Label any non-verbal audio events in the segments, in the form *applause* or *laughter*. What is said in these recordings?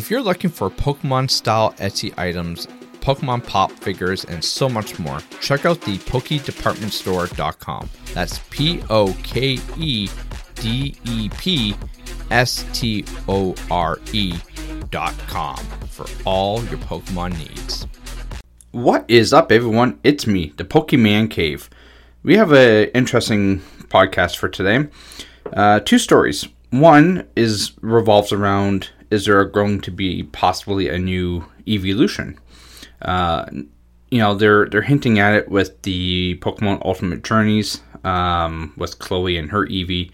If you're looking for Pokemon style Etsy items, Pokemon pop figures, and so much more, check out the PokeDepartmentStore.com. That's P O K E D E P S T O R E.com for all your Pokemon needs. What is up, everyone? It's me, the Pokemon Cave. We have an interesting podcast for today. Uh, two stories. One is revolves around is there going to be possibly a new evolution? Uh, you know, they're they're hinting at it with the Pokemon Ultimate Journeys, um, with Chloe and her Eevee,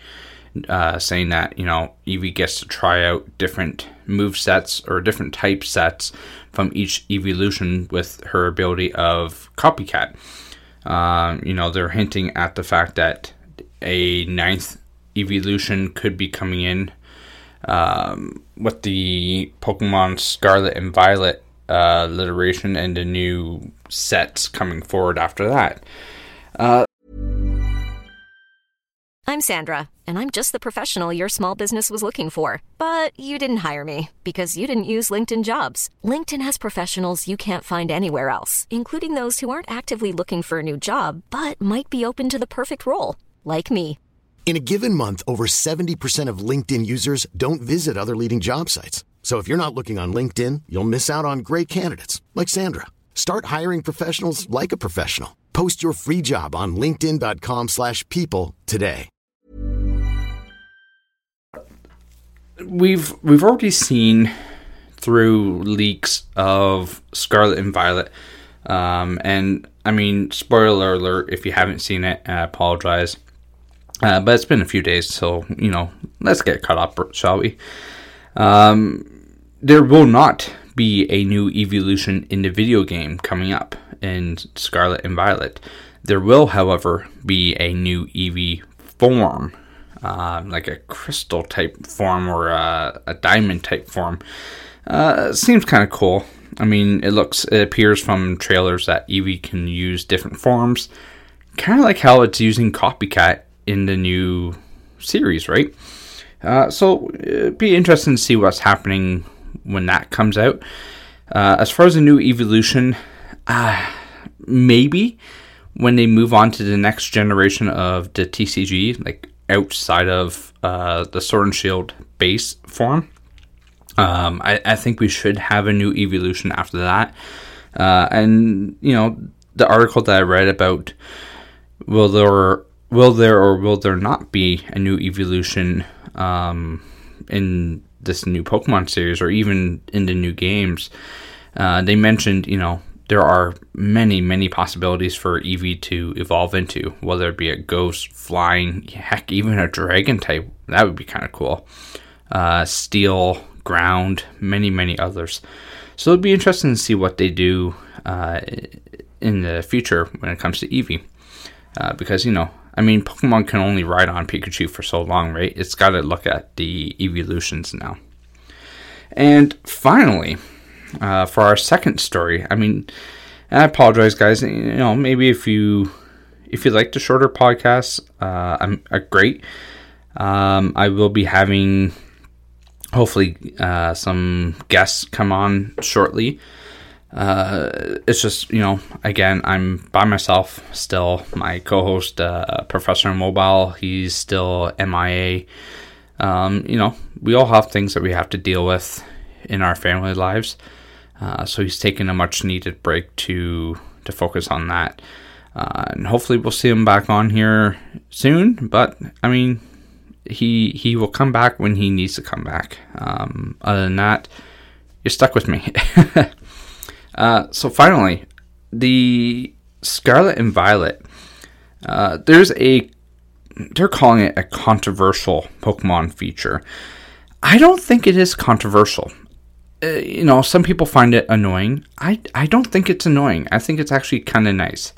uh, saying that you know Eevee gets to try out different move sets or different type sets from each evolution with her ability of Copycat. Um, you know, they're hinting at the fact that a ninth evolution could be coming in um, with the Pokemon Scarlet and Violet uh, alliteration and the new sets coming forward after that. Uh, I'm Sandra, and I'm just the professional your small business was looking for. But you didn't hire me because you didn't use LinkedIn jobs. LinkedIn has professionals you can't find anywhere else, including those who aren't actively looking for a new job but might be open to the perfect role, like me. In a given month, over 70% of LinkedIn users don't visit other leading job sites. So if you're not looking on LinkedIn, you'll miss out on great candidates like Sandra. Start hiring professionals like a professional. Post your free job on linkedin.com/people today. we've we've already seen through leaks of Scarlet and Violet, um, and I mean, spoiler alert if you haven't seen it, I apologize. Uh, but it's been a few days, so you know, let's get caught up, shall we? Um, there will not be a new evolution in the video game coming up in Scarlet and Violet. There will, however, be a new Eevee form, uh, like a crystal type form or a, a diamond type form. Uh, seems kind of cool. I mean, it looks, it appears from trailers that Eevee can use different forms, kind of like how it's using Copycat in the new series, right? Uh, so it'd be interesting to see what's happening when that comes out. Uh, as far as the new evolution, uh, maybe when they move on to the next generation of the TCG, like outside of uh, the Sword and Shield base form, um, I, I, think we should have a new evolution after that. Uh, and you know, the article that I read about will there will there or will there not be a new evolution um, in this new Pokemon series or even in the new games? Uh, they mentioned, you know, there are many, many possibilities for Eevee to evolve into, whether it be a ghost, flying, heck, even a dragon type. That would be kind of cool. Uh, steel, ground, many, many others. So it'd be interesting to see what they do uh, in the future when it comes to Eevee. Uh, because, you know, I mean, Pokemon can only ride on Pikachu for so long, right? It's got to look at the evolutions now. And finally, uh, for our second story, I mean, I apologize, guys. You know, maybe if you if you like the shorter podcasts, uh, I'm uh, great. Um, I will be having hopefully uh, some guests come on shortly. Uh, it's just you know again i'm by myself still. My co-host uh, professor mobile he's still mia um, you know we all have things that we have to deal with in our family lives. Uh, so he's taking a much needed break to to focus on that. Uh, and hopefully we'll see him back on here soon but i mean he he will come back when he needs to come back. Um, other than that you're stuck with me *laughs* Uh, so finally, the Scarlet and Violet. Uh, there's a they're calling it a controversial Pokemon feature. I don't think it is controversial. Uh, you know, some people find it annoying. I I don't think it's annoying. I think it's actually kind of nice.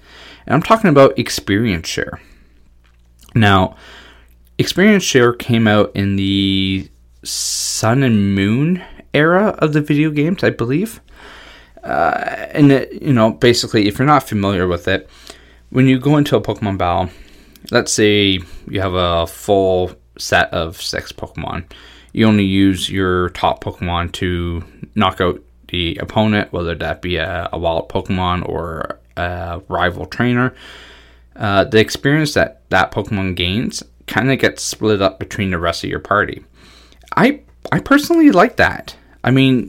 And I'm talking about experience share. Now, experience share came out in the Sun and Moon era of the video games, I believe. Uh, and it, you know, basically, if you're not familiar with it, when you go into a Pokemon battle, let's say you have a full set of six Pokemon, you only use your top Pokemon to knock out the opponent, whether that be a, a wild Pokemon or a rival trainer. Uh, the experience that that Pokemon gains kind of gets split up between the rest of your party. I I personally like that. I mean,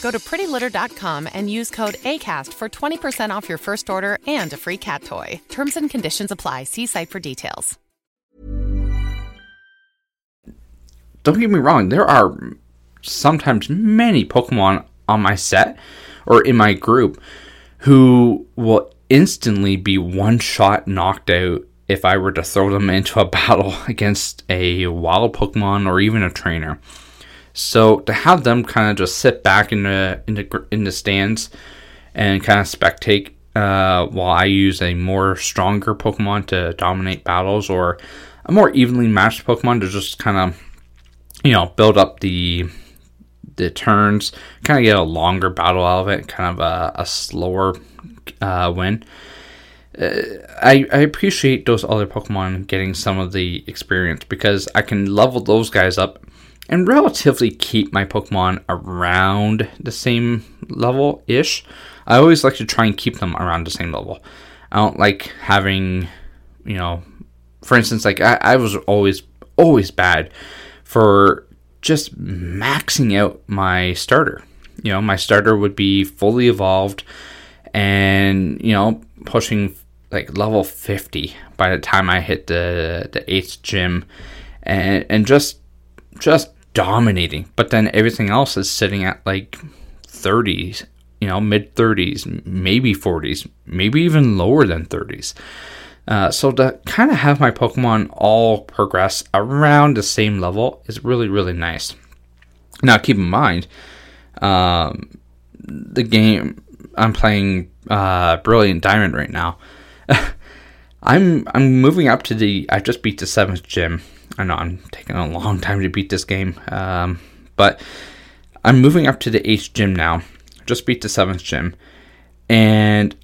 Go to prettylitter.com and use code ACAST for 20% off your first order and a free cat toy. Terms and conditions apply. See site for details. don't get me wrong, there are sometimes many Pokemon on my set or in my group who will instantly be one shot knocked out if I were to throw them *laughs* into a battle against a wild Pokemon or even a trainer. So to have them kind of just sit back in the in the in the stands and kind of spectate uh, while I use a more stronger Pokemon to dominate battles or a more evenly matched Pokemon to just kind of you know build up the the turns, kind of get a longer battle out of it, kind of a, a slower uh, win. I, I appreciate those other Pokemon getting some of the experience because I can level those guys up and relatively keep my Pokemon around the same level ish. I always like to try and keep them around the same level. I don't like having, you know, for instance, like I, I was always, always bad for just maxing out my starter. You know, my starter would be fully evolved and, you know, pushing like level 50 by the time I hit the the 8th gym and and just just dominating. But then everything else is sitting at like 30s, you know, mid 30s, maybe 40s, maybe even lower than 30s. Uh, so to kind of have my Pokemon all progress around the same level is really really nice. Now keep in mind, um, the game I'm playing uh, Brilliant Diamond right now. *laughs* I'm I'm moving up to the. I just beat the seventh gym. I know I'm taking a long *laughs* time to beat this game, um, but I'm moving up to the eighth gym now. Just beat the seventh gym, and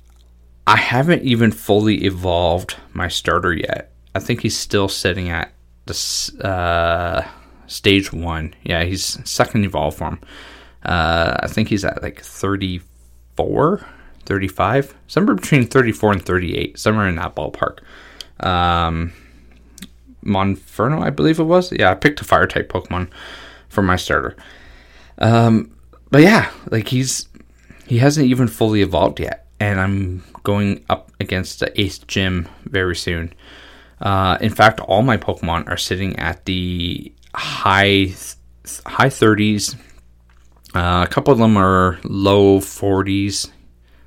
I haven't even fully evolved my starter yet. I think he's still sitting at the uh, stage one. Yeah, he's second evolve form. Uh, I think he's at like 34 35, somewhere between 34 and 38, somewhere in that ballpark. Um, Monferno, I believe it was. Yeah, I picked a fire type Pokemon for my starter. Um, but yeah, like he's he hasn't even fully evolved yet, and I'm going up against the eighth gym very soon. Uh, in fact, all my Pokemon are sitting at the high high 30s. Uh, a couple of them are low 40s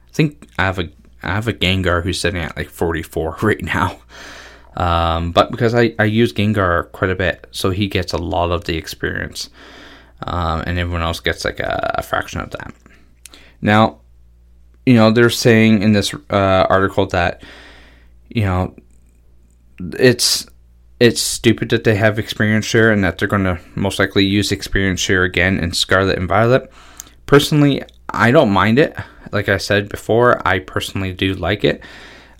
I think I have a I have a Gengar who's sitting at like 44 *laughs* right now. Um, but because I, I use Gengar quite a bit, so he gets a lot of the experience, um, and everyone else gets like a, a, fraction of that. Now, you know, they're saying in this uh, article that you know it's it's stupid that they have experience share and that they're going to most likely use experience share again in Scarlet and Violet. Personally, I don't mind it. Like I said before, I personally do like it.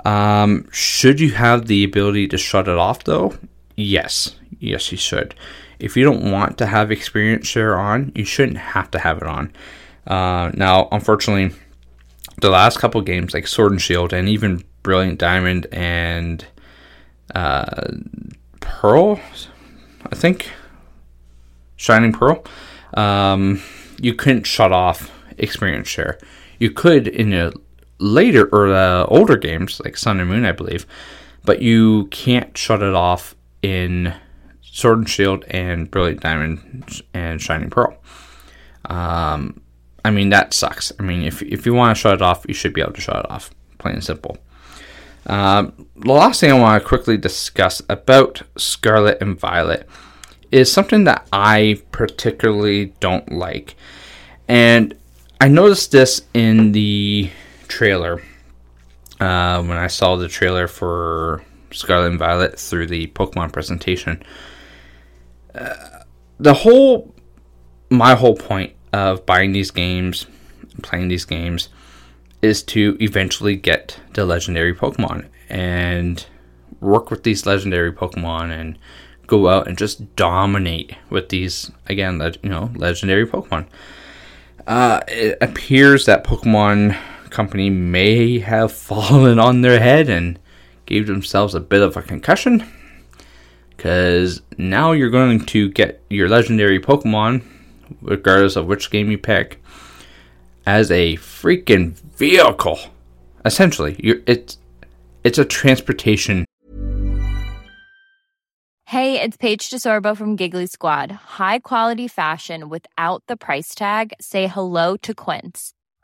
Um, should you have the ability to shut it off though? Yes, yes, you should. If you don't want to have experience share on, you shouldn't have to have it on. Uh, now, unfortunately, the last couple games like Sword and Shield and even Brilliant Diamond and uh, Pearl, I think, Shining Pearl, um, you couldn't shut off experience share. You could in a later or the older games like Sun and Moon, I believe, but you can't shut it off in Sword and Shield and Brilliant Diamond and Shining Pearl. Um, I mean that sucks. I mean if if you want to shut it off, you should be able to shut it off, plain and simple. Um, the last thing I want to quickly discuss about Scarlet and Violet is something that I particularly don't like. And I noticed this in the trailer uh, when I saw the trailer for Scarlet and Violet through the Pokemon presentation. Uh, the whole, my whole point of buying these games, playing these games, is to eventually get the legendary Pokemon and work with these legendary Pokemon and go out and just dominate with these again, you know, legendary Pokemon. Uh, it appears that Pokemon Company may have *laughs* fallen on their head and gave themselves a bit of a concussion. Because now you're going to get your legendary Pokemon, regardless of which game you pick, as a freaking vehicle. Essentially, you're, it's it's a transportation. Hey, it's Paige DeSorbo from Giggly Squad. High quality fashion without the price tag. Say hello to Quince.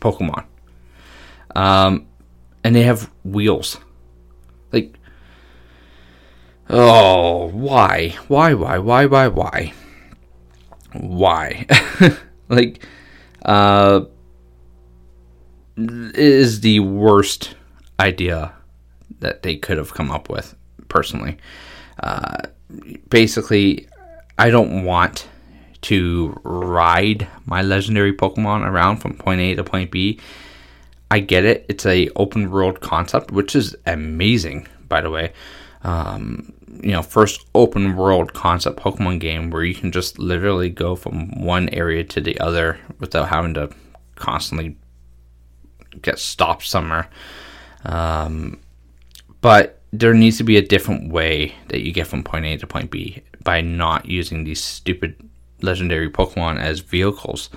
Pokemon. Um, and they have wheels. Like, oh, why? Why, why, why, why, why? Why? *laughs* like, uh, is the worst idea that they could have come up with, personally. Uh, basically, I don't want to ride my legendary Pokemon around from point A to point B. I get it; it's a open world concept, which is amazing, by the way. Um, you know, first open world concept Pokemon game where you can just literally go from one area to the other without having to constantly get stopped somewhere. Um, but there needs to be a different way that you get from point A to point B by not using these stupid legendary Pokemon as vehicles.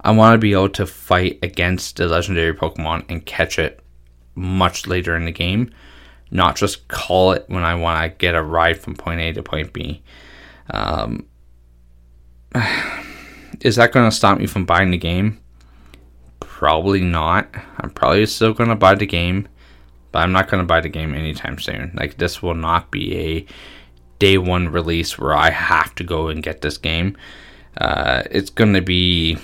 I want to be able to fight against the legendary Pokemon and catch it much later in the game, not just call it when I want to get a ride from point A to point B. Um, *sighs* is that going to stop me from buying the game? Probably not. I'm probably still going to buy the game, but I'm not going to buy the game anytime soon. Like, this will not be a day one release where I have to go and get this game. Uh, it's going to be,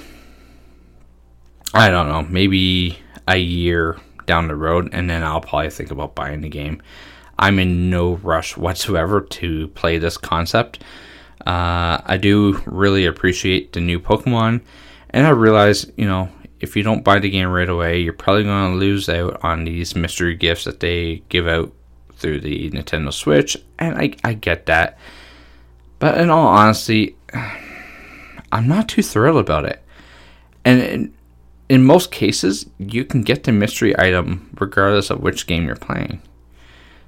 I don't know, maybe a year down the road, and then I'll probably think about buying the game. I'm in no rush whatsoever to play this concept. Uh, I do really appreciate the new Pokemon, and I realize, you know, if you don't buy the game right away, you're probably going to lose out on these mystery gifts that they give out through the Nintendo Switch, and I, I get that. But in all honesty, I'm not too thrilled about it. And in, in most cases, you can get the mystery item regardless of which game you're playing.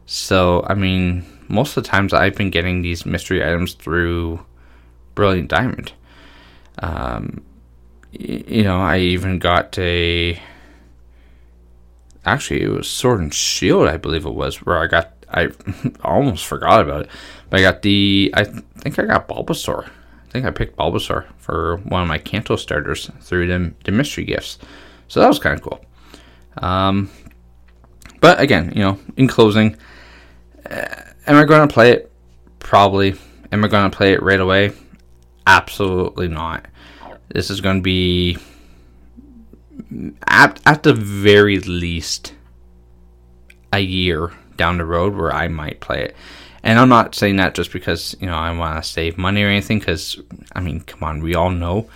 So, I mean, most of the times I've been getting these mystery items through Brilliant Diamond. Um, you know, I even got a. Actually, it was Sword and Shield, I believe it was, where I got. I *laughs* almost forgot about it, but I got the. I think I got Bulbasaur. I think I picked Bulbasaur for one of my Kanto starters through the, the mystery gifts. So that was kind of cool. Um, but again, you know, in closing, uh, am I going to play it? Probably. Am I going to play it right away? Absolutely not. This is going to be at at the very least a year down the road where I might play it. And I'm not saying that just because you know I want to save money or anything. Because I mean, come on, we all know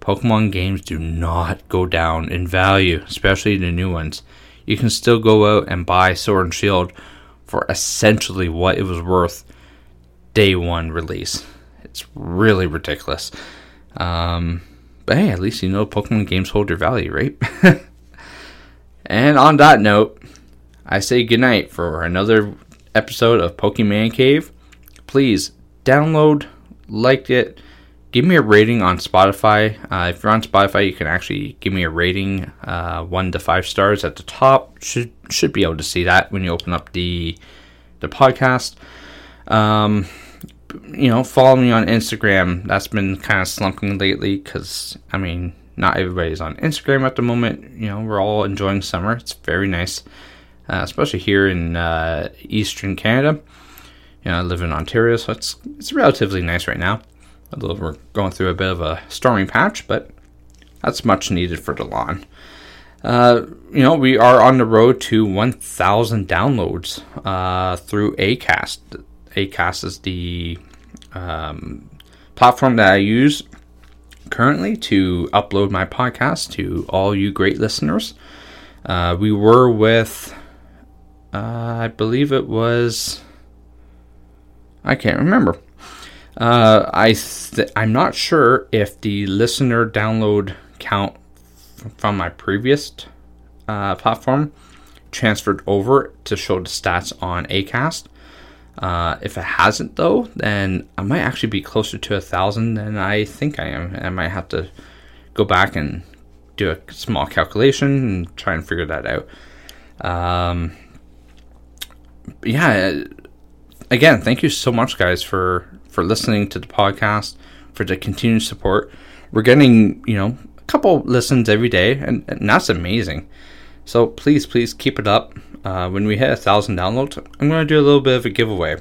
Pokemon games do not go down in value, especially the new ones. You can still go out and buy Sword and Shield for essentially what it was worth day one release. It's really ridiculous. Um, but hey, at least you know Pokemon games hold their value, right? *laughs* and on that note, I say goodnight for another episode of Pokemon Cave. Please download, like it, give me a rating on Spotify. Uh, if you're on Spotify, you can actually give me a rating, uh, one to five stars at the top. Should should be able to see that when you open up the the podcast. Um, you know, follow me on Instagram. That's been kind of slumping lately because I mean, not everybody's on Instagram at the moment. You know, we're all enjoying summer. It's very nice, uh, especially here in uh, Eastern Canada. You know, I live in Ontario, so it's it's relatively nice right now. Although we're going through a bit of a stormy patch, but that's much needed for the lawn. Uh, you know, we are on the road to 1,000 downloads uh, through Acast. Acast is the um, platform that I use currently to upload my podcast to all you great listeners. Uh, we were with, uh, I believe it was, I can't remember. Uh, I th- I'm not sure if the listener download count f- from my previous uh, platform transferred over to show the stats on Acast. Uh, if it hasn't though, then I might actually be closer to a thousand than I think I am. I might have to go back and do a small calculation and try and figure that out. Um, yeah, again, thank you so much, guys, for for listening to the podcast, for the continued support. We're getting, you know, a couple listens every day, and, and that's amazing. So please, please keep it up. Uh, when we hit a thousand downloads, I'm going to do a little bit of a giveaway.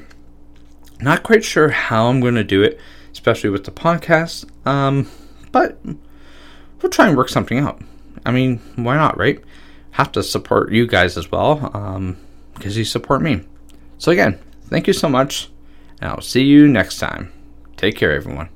Not quite sure how I'm going to do it, especially with the podcast, um, but we'll try and work something out. I mean, why not, right? Have to support you guys as well, because um, you support me. So again, thank you so much and I'll see you next time. Take care, everyone.